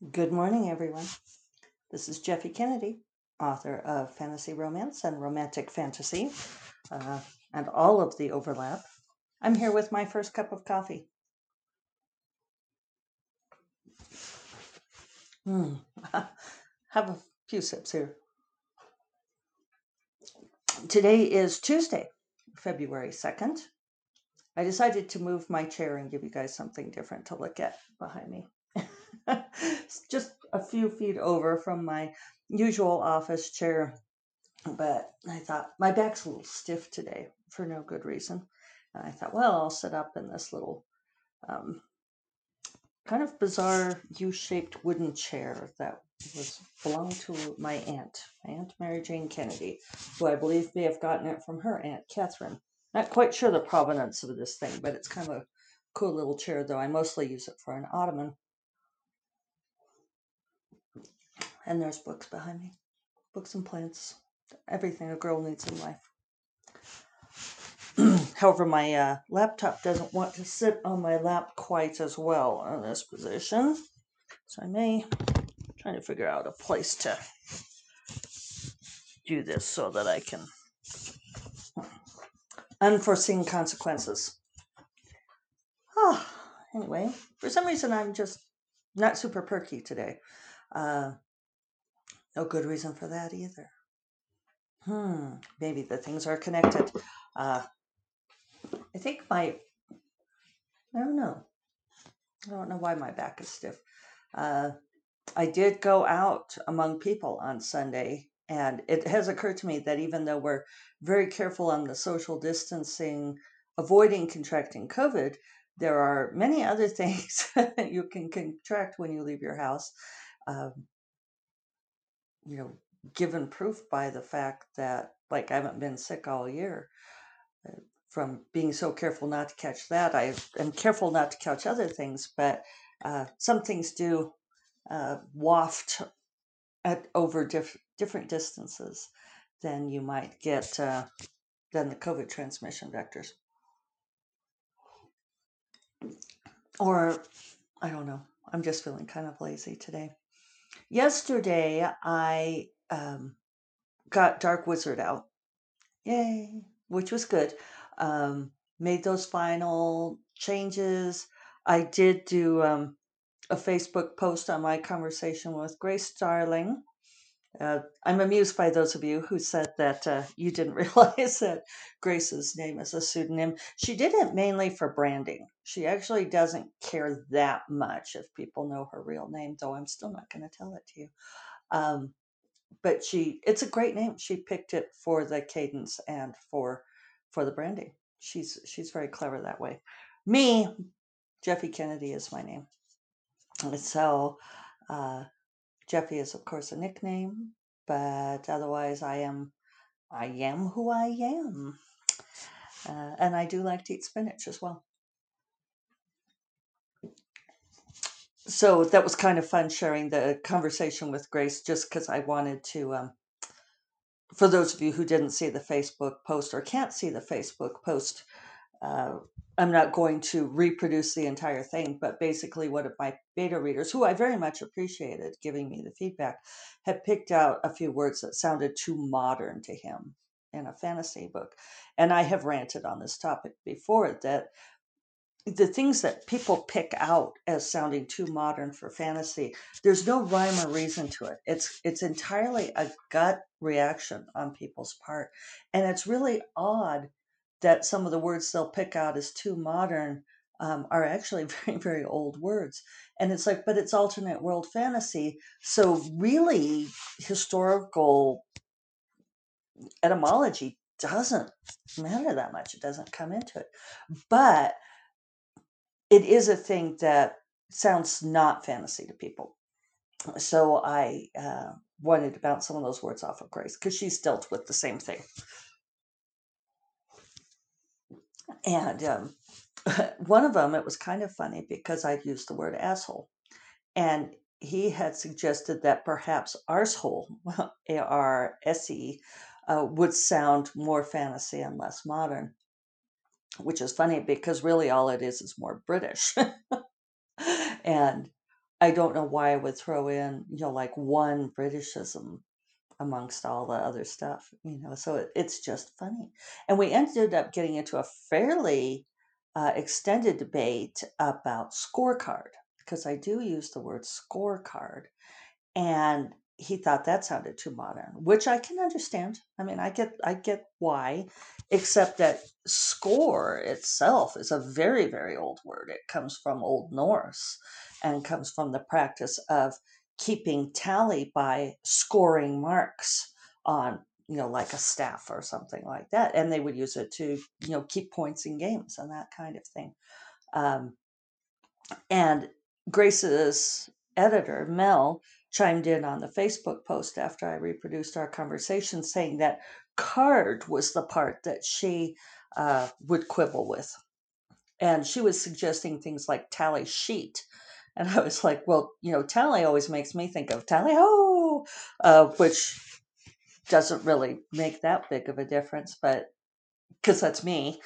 Good morning, everyone. This is Jeffe Kennedy, author of Fantasy Romance and Romantic Fantasy, uh, and all of the overlap. I'm here with my first cup of coffee. Hmm. Have a few sips here. Today is Tuesday, February 2nd. I decided to move my chair and give you guys something different to look at behind me. Just a few feet over from my usual office chair but I thought my back's a little stiff today for no good reason. And I thought, well, I'll sit up in this little um, kind of bizarre U-shaped wooden chair that was belonged to my aunt, my aunt Mary Jane Kennedy, who I believe may have gotten it from her aunt Catherine. Not quite sure the provenance of this thing, but it's kind of a cool little chair, though I mostly use it for an ottoman. And there's books behind me, books and plants, everything a girl needs in life. However, my uh, laptop doesn't want to sit on my lap quite as well in this position. So I may try to figure out a place to do this so that I can unforeseen consequences. Ah, anyway, for some reason I'm just not super perky today. Uh, no good reason for that either. Hmm, maybe the things are connected. Uh, I think my, I don't know. I don't know why my back is stiff. Uh, I did go out among people on Sunday, and it has occurred to me that even though we're very careful on the social distancing, avoiding contracting COVID, there are many other things that you can contract when you leave your house. Um, you know, given proof by the fact that, like, I haven't been sick all year uh, from being so careful not to catch that. I am careful not to catch other things, but uh, some things do uh, waft at over diff- different distances than you might get uh, than the COVID transmission vectors. Or I don't know. I'm just feeling kind of lazy today. Yesterday, I um, got Dark Wizard out. Yay, which was good. Um, made those final changes. I did do um, a Facebook post on my conversation with Grace Darling. Uh, I'm amused by those of you who said that uh, you didn't realize that Grace's name is a pseudonym. She did it mainly for branding. She actually doesn't care that much if people know her real name, though I'm still not going to tell it to you. Um, but she, it's a great name. She picked it for the cadence and for for the branding. She's she's very clever that way. Me, Jeffe Kennedy is my name. So. Uh, Jeffe is, of course, a nickname, but otherwise, I am I am who I am, uh, and I do like to eat spinach as well. So that was kind of fun sharing the conversation with Grace, just because I wanted to. Um, for those of you who didn't see the Facebook post or can't see the Facebook post, uh, I'm not going to reproduce the entire thing, but basically, one of my beta readers, who I very much appreciated giving me the feedback, had picked out a few words that sounded too modern to him in a fantasy book. And I have ranted on this topic before that the things that people pick out as sounding too modern for fantasy, there's no rhyme or reason to it. It's it's entirely a gut reaction on people's part. And it's really odd that some of the words they'll pick out as too modern um, are actually very, very old words. And it's like, but it's alternate world fantasy. So, really, historical etymology doesn't matter that much. It doesn't come into it. But it is a thing that sounds not fantasy to people. So, I uh, wanted to bounce some of those words off of Grace because she's dealt with the same thing. And um, one of them, it was kind of funny because I'd used the word asshole. And he had suggested that perhaps arsehole, A R S E, uh, would sound more fantasy and less modern, which is funny because really all it is is more British. and I don't know why I would throw in, you know, like one Britishism amongst all the other stuff, you know. So it, it's just funny. And we ended up getting into a fairly uh, extended debate about scorecard because I do use the word scorecard. And he thought that sounded too modern, which I can understand. I mean, I get I get why, except that score itself is a very very old word. It comes from Old Norse and comes from the practice of keeping tally by scoring marks on you know like a staff or something like that and they would use it to you know keep points in games and that kind of thing. Um, and grace's editor mel chimed in on the facebook post after i reproduced our conversation saying that card was the part that she uh, would quibble with. And she was suggesting things like tally sheet and I was like, well, you know, tally always makes me think of tally ho, uh, which doesn't really make that big of a difference, but because that's me.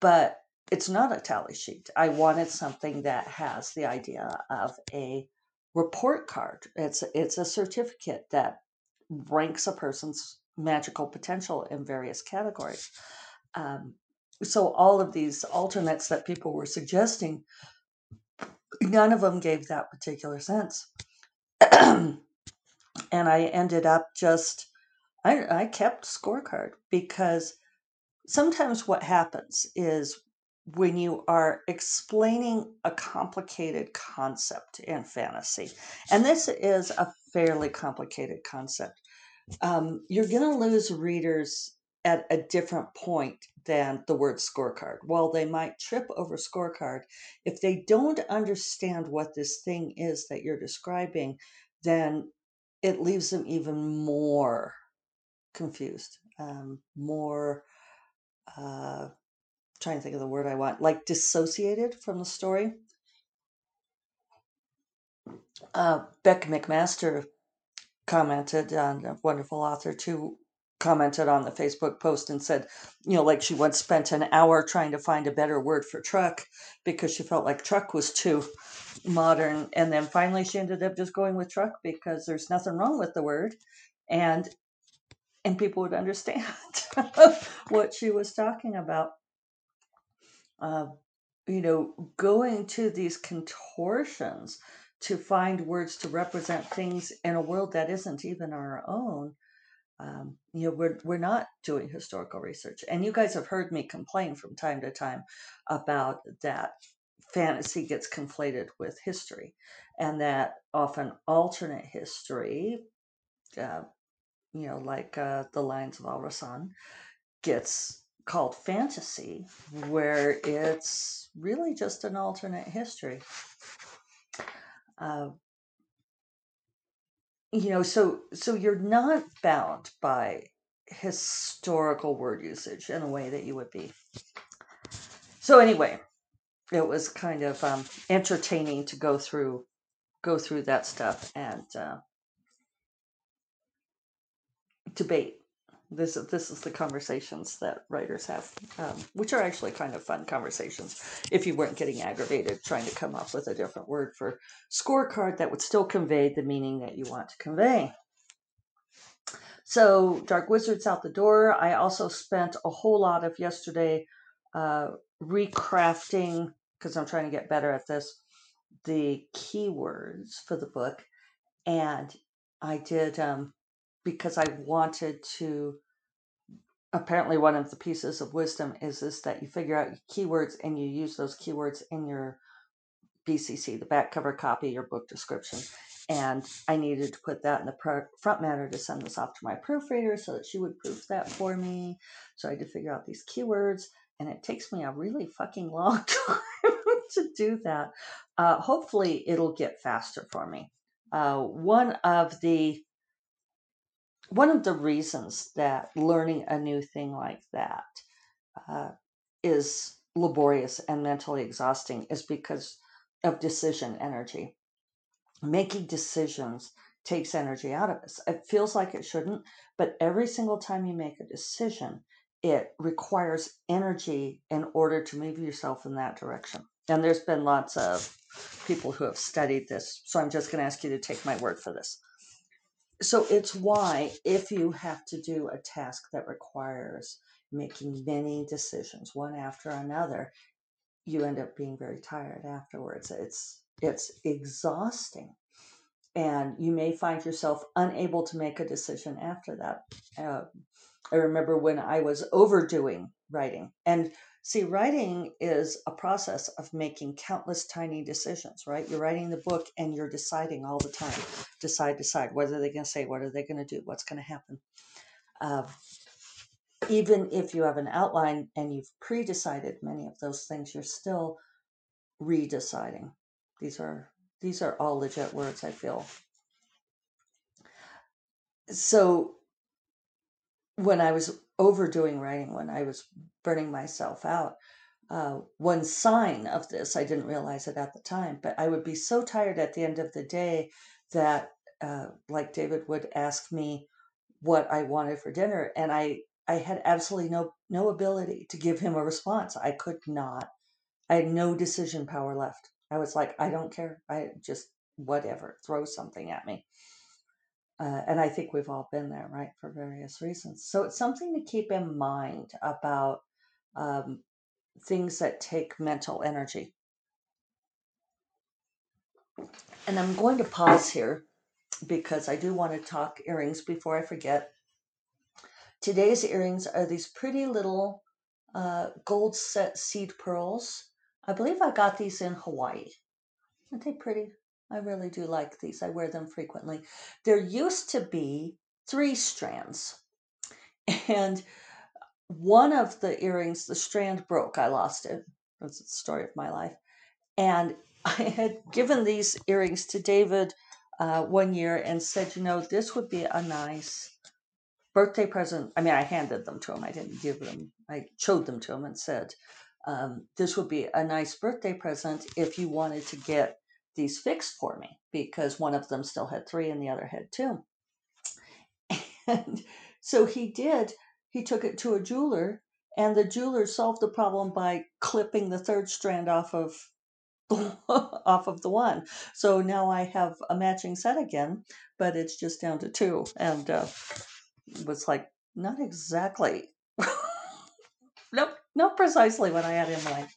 But it's not a tally sheet. I wanted something that has the idea of a report card. It's it's a certificate that ranks a person's magical potential in various categories. Um, so all of these alternates that people were suggesting none of them gave that particular sense. and I ended up just, I, I kept scorecard because sometimes what happens is when you are explaining a complicated concept in fantasy, and this is a fairly complicated concept, um, you're going to lose readers at a different point than the word scorecard. While they might trip over scorecard, if they don't understand what this thing is that you're describing, then it leaves them even more confused, um, more uh, trying to think of the word I want, like dissociated from the story. Uh, Bec McMaster commented on a wonderful author too commented on the Facebook post and said, you know, like she once spent an hour trying to find a better word for truck because she felt like truck was too modern. And then finally she ended up just going with truck because there's nothing wrong with the word. And and people would understand what she was talking about. Uh, you know, going to these contortions to find words to represent things in a world that isn't even our own um, you know we're we're not doing historical research. And you guys have heard me complain from time to time about that fantasy gets conflated with history and that often alternate history uh, you know like uh, the Lions of Al-Rassan gets called fantasy where it's really just an alternate history. Uh, you know so so you're not bound by historical word usage in a way that you would be. So anyway it was kind of um, entertaining to go through go through that stuff and uh, debate this this is the conversations that writers have, um, which are actually kind of fun conversations. If you weren't getting aggravated trying to come up with a different word for scorecard that would still convey the meaning that you want to convey. So, Dark Wizards out the door. I also spent a whole lot of yesterday uh, recrafting because I'm trying to get better at this the keywords for the book, and I did um, because I wanted to apparently one of the pieces of wisdom is is that you figure out keywords and you use those keywords in your BCC, the back cover copy, your book description. And I needed to put that in the front matter to send this off to my proofreader so that she would proof that for me. So I had to figure out these keywords, and it takes me a really fucking long time to do that. Uh, hopefully, it'll get faster for me. Uh, one of the one of the reasons that learning a new thing like that uh, is laborious and mentally exhausting is because of decision energy. Making decisions takes energy out of us. It feels like it shouldn't, but every single time you make a decision, it requires energy in order to move yourself in that direction. And there's been lots of people who have studied this. So I'm just going to ask you to take my word for this. So it's why, if you have to do a task that requires making many decisions, one after another, you end up being very tired afterwards. It's it's exhausting, and you may find yourself unable to make a decision after that. Uh, I remember when I was overdoing writing, and see, writing is a process of making countless tiny decisions. Right? You're writing the book, and you're deciding all the time. Decide, decide. What are they going to say? What are they going to do? What's going to happen? Uh, even if you have an outline and you've pre-decided many of those things, you're still redeciding. These are these are all legit words, I feel. So when I was overdoing writing, when I was burning myself out, uh, one sign of this, I didn't realize it at the time, but I would be so tired at the end of the day that, uh, like David would ask me what I wanted for dinner, and I I had absolutely no no ability to give him a response. I could not. I had no decision power left. I was like, I don't care. I just whatever, throw something at me. Uh, and I think we've all been there, right, for various reasons. So it's something to keep in mind about um, things that take mental energy. And I'm going to pause here because I do want to talk earrings before I forget. Today's earrings are these pretty little uh, gold set seed pearls. I believe I got these in Hawaii. Aren't they pretty? I really do like these. I wear them frequently. There used to be three strands, and one of the earrings, the strand broke. I lost it. That's the story of my life. And I had given these earrings to David uh, one year and said, you know, this would be a nice birthday present. I mean, I handed them to him. I didn't give them. I showed them to him and said, um, "This would be a nice birthday present if you wanted to get these fixed for me because one of them still had three and the other had two. And so he did. He took it to a jeweler, and the jeweler solved the problem by clipping the third strand off of off of the one. So now I have a matching set again, but it's just down to two. And uh, was like not exactly nope not precisely what i had in mind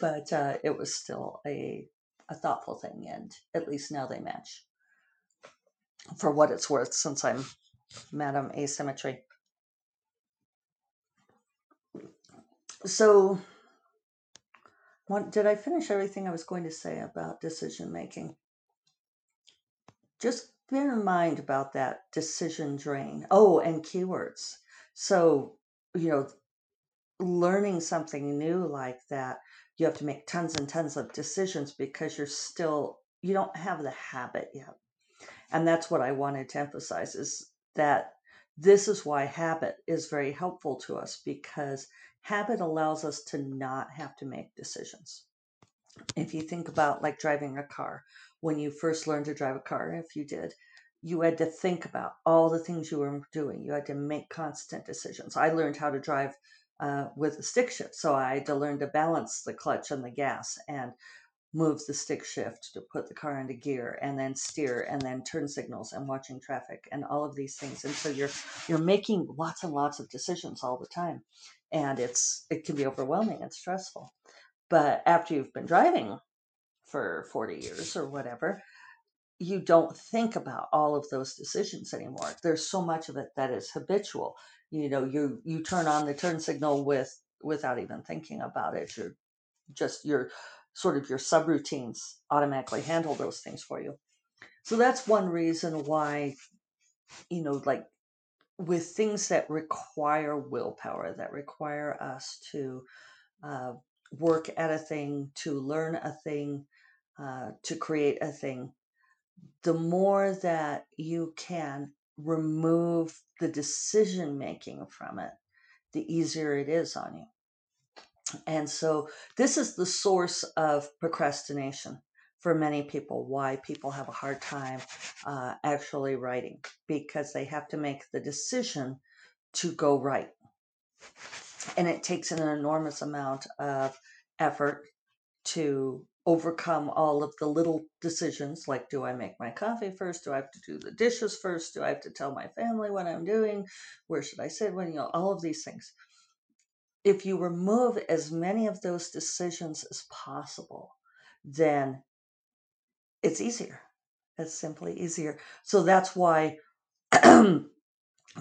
but uh, it was still a, a thoughtful thing and at least now they match for what it's worth since i'm madam asymmetry so what did i finish everything i was going to say about decision making just bear in mind about that decision drain. Oh, and keywords. So, you know, learning something new like that, you have to make tons and tons of decisions because you're still, you don't have the habit yet. And that's what I wanted to emphasize is that this is why habit is very helpful to us because habit allows us to not have to make decisions. If you think about like driving a car, when you first learned to drive a car, if you did, you had to think about all the things you were doing. You had to make constant decisions. I learned how to drive uh, with a stick shift, so I had to learn to balance the clutch and the gas and move the stick shift to put the car into gear and then steer and then turn signals and watching traffic and all of these things and so you're you're making lots and lots of decisions all the time and it's it can be overwhelming and stressful but after you've been driving for 40 years or whatever, you don't think about all of those decisions anymore. There's so much of it that is habitual. You know, you you turn on the turn signal with without even thinking about it. You're just your sort of your subroutines automatically handle those things for you. So that's one reason why, you know, like with things that require willpower, that require us to uh, work at a thing, to learn a thing, uh, to create a thing, the more that you can remove the decision making from it, the easier it is on you. And so, this is the source of procrastination for many people, why people have a hard time uh, actually writing, because they have to make the decision to go write. And it takes an enormous amount of effort to overcome all of the little decisions like do I make my coffee first? Do I have to do the dishes first? Do I have to tell my family what I'm doing? Where should I sit when you know all of these things? If you remove as many of those decisions as possible, then it's easier. It's simply easier. So that's why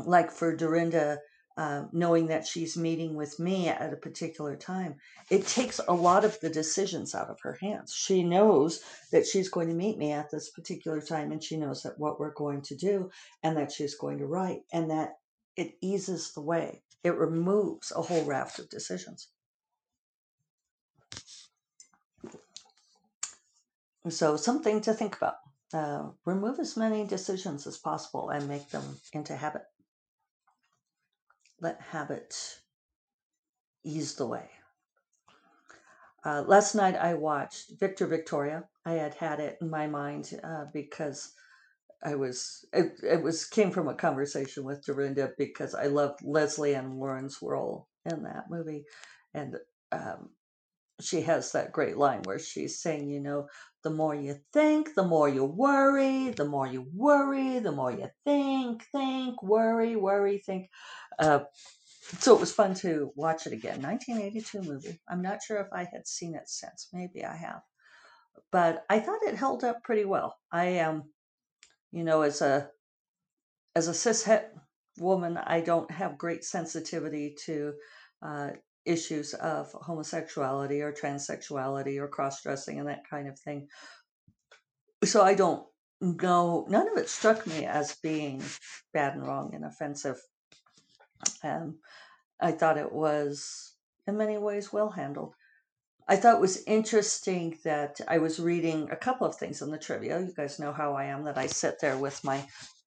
like for Dorinda, uh, knowing that she's meeting with me at a particular time, it takes a lot of the decisions out of her hands. She knows that she's going to meet me at this particular time, and she knows that what we're going to do, and that she's going to write, and that it eases the way. It removes a whole raft of decisions. So, something to think about. Uh, remove as many decisions as possible and make them into habit let habit ease the way. Uh, last night I watched Victor Victoria. I had had it in my mind uh, because I was it, it was came from a conversation with Dorinda because I loved Lesley Ann Warren's role in that movie, and um, she has that great line where she's saying, you know, the more you think, the more you worry, the more you worry, the more you think, think, worry, worry, think. Uh, so it was fun to watch it again. 1982 movie. I'm not sure if I had seen it since. Maybe I have. But I thought it held up pretty well. I am, um, you know, as a as a cishet woman, I don't have great sensitivity to uh, issues of homosexuality or transsexuality or cross dressing and that kind of thing. So I don't know, none of it struck me as being bad and wrong and offensive. Um, I thought it was, in many ways, well handled. I thought it was interesting that I was reading a couple of things in the trivia. You guys know how I am that I sit there with my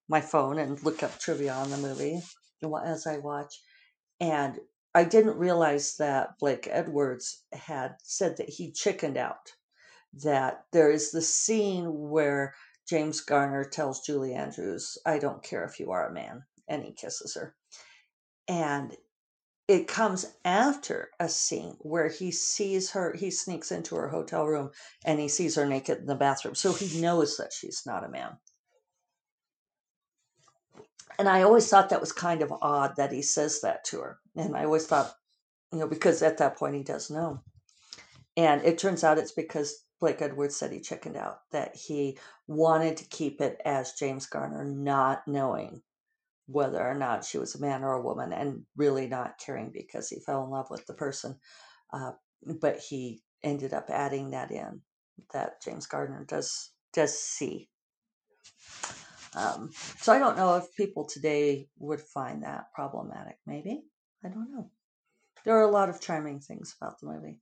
my phone and look up trivia on the movie as I watch. And I didn't realize that Blake Edwards had said that he chickened out. That there is the scene where James Garner tells Julie Andrews, I don't care if you are a man, and he kisses her. And it comes after a scene where he sees her, he sneaks into her hotel room and he sees her naked in the bathroom. So he knows that she's not a man. And I always thought that was kind of odd that he says that to her. And I always thought, you know, because at that point he does know. And it turns out it's because Blake Edwards said he chickened out, that he wanted to keep it as James Garner not knowing whether or not she was a man or a woman and really not caring because he fell in love with the person. Uh, but he ended up adding that in that James Garner does does see. Um, so I don't know if people today would find that problematic. Maybe I don't know. There are a lot of charming things about the movie,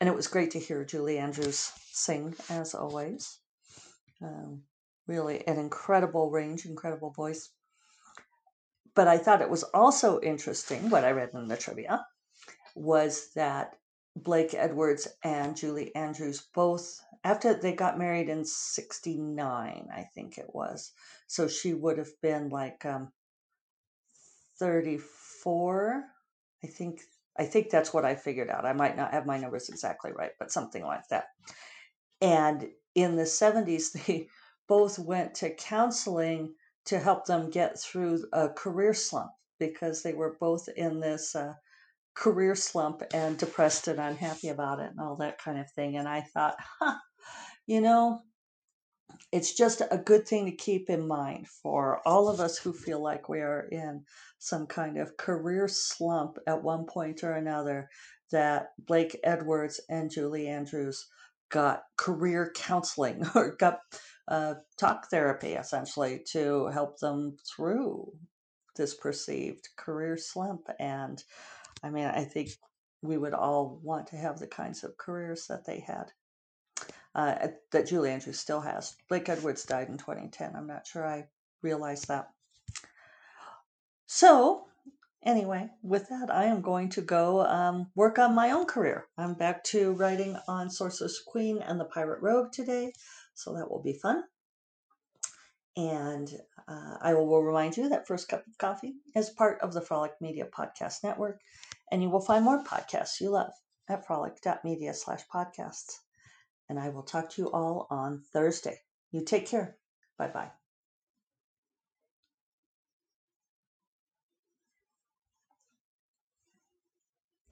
and it was great to hear Julie Andrews sing as always. Um, really an incredible range, incredible voice. But I thought it was also interesting what I read in the trivia was that Blake Edwards and Julie Andrews both, after they got married in 69, I think it was. So she would have been like um, 34. I think I think that's what I figured out. I might not have my numbers exactly right, but something like that. And in the 70s, they both went to counseling to help them get through a career slump because they were both in this uh, career slump and depressed and unhappy about it and all that kind of thing. And I thought, huh, you know, it's just a good thing to keep in mind for all of us who feel like we are in some kind of career slump at one point or another that Blake Edwards and Julie Andrews got career counseling or got uh, talk therapy essentially to help them through this perceived career slump. And I mean, I think we would all want to have the kinds of careers that they had. Uh, that Julie Andrews still has. Blake Edwards died in 2010. I'm not sure I realized that. So, anyway, with that, I am going to go um, work on my own career. I'm back to writing on Sorceress Queen and the Pirate Rogue today. So that will be fun. And uh, I will remind you that First Cup of Coffee is part of the Frolic Media Podcast Network, and you will find more podcasts you love at frolic.media slash podcasts. And I will talk to you all on Thursday. You take care. Bye bye.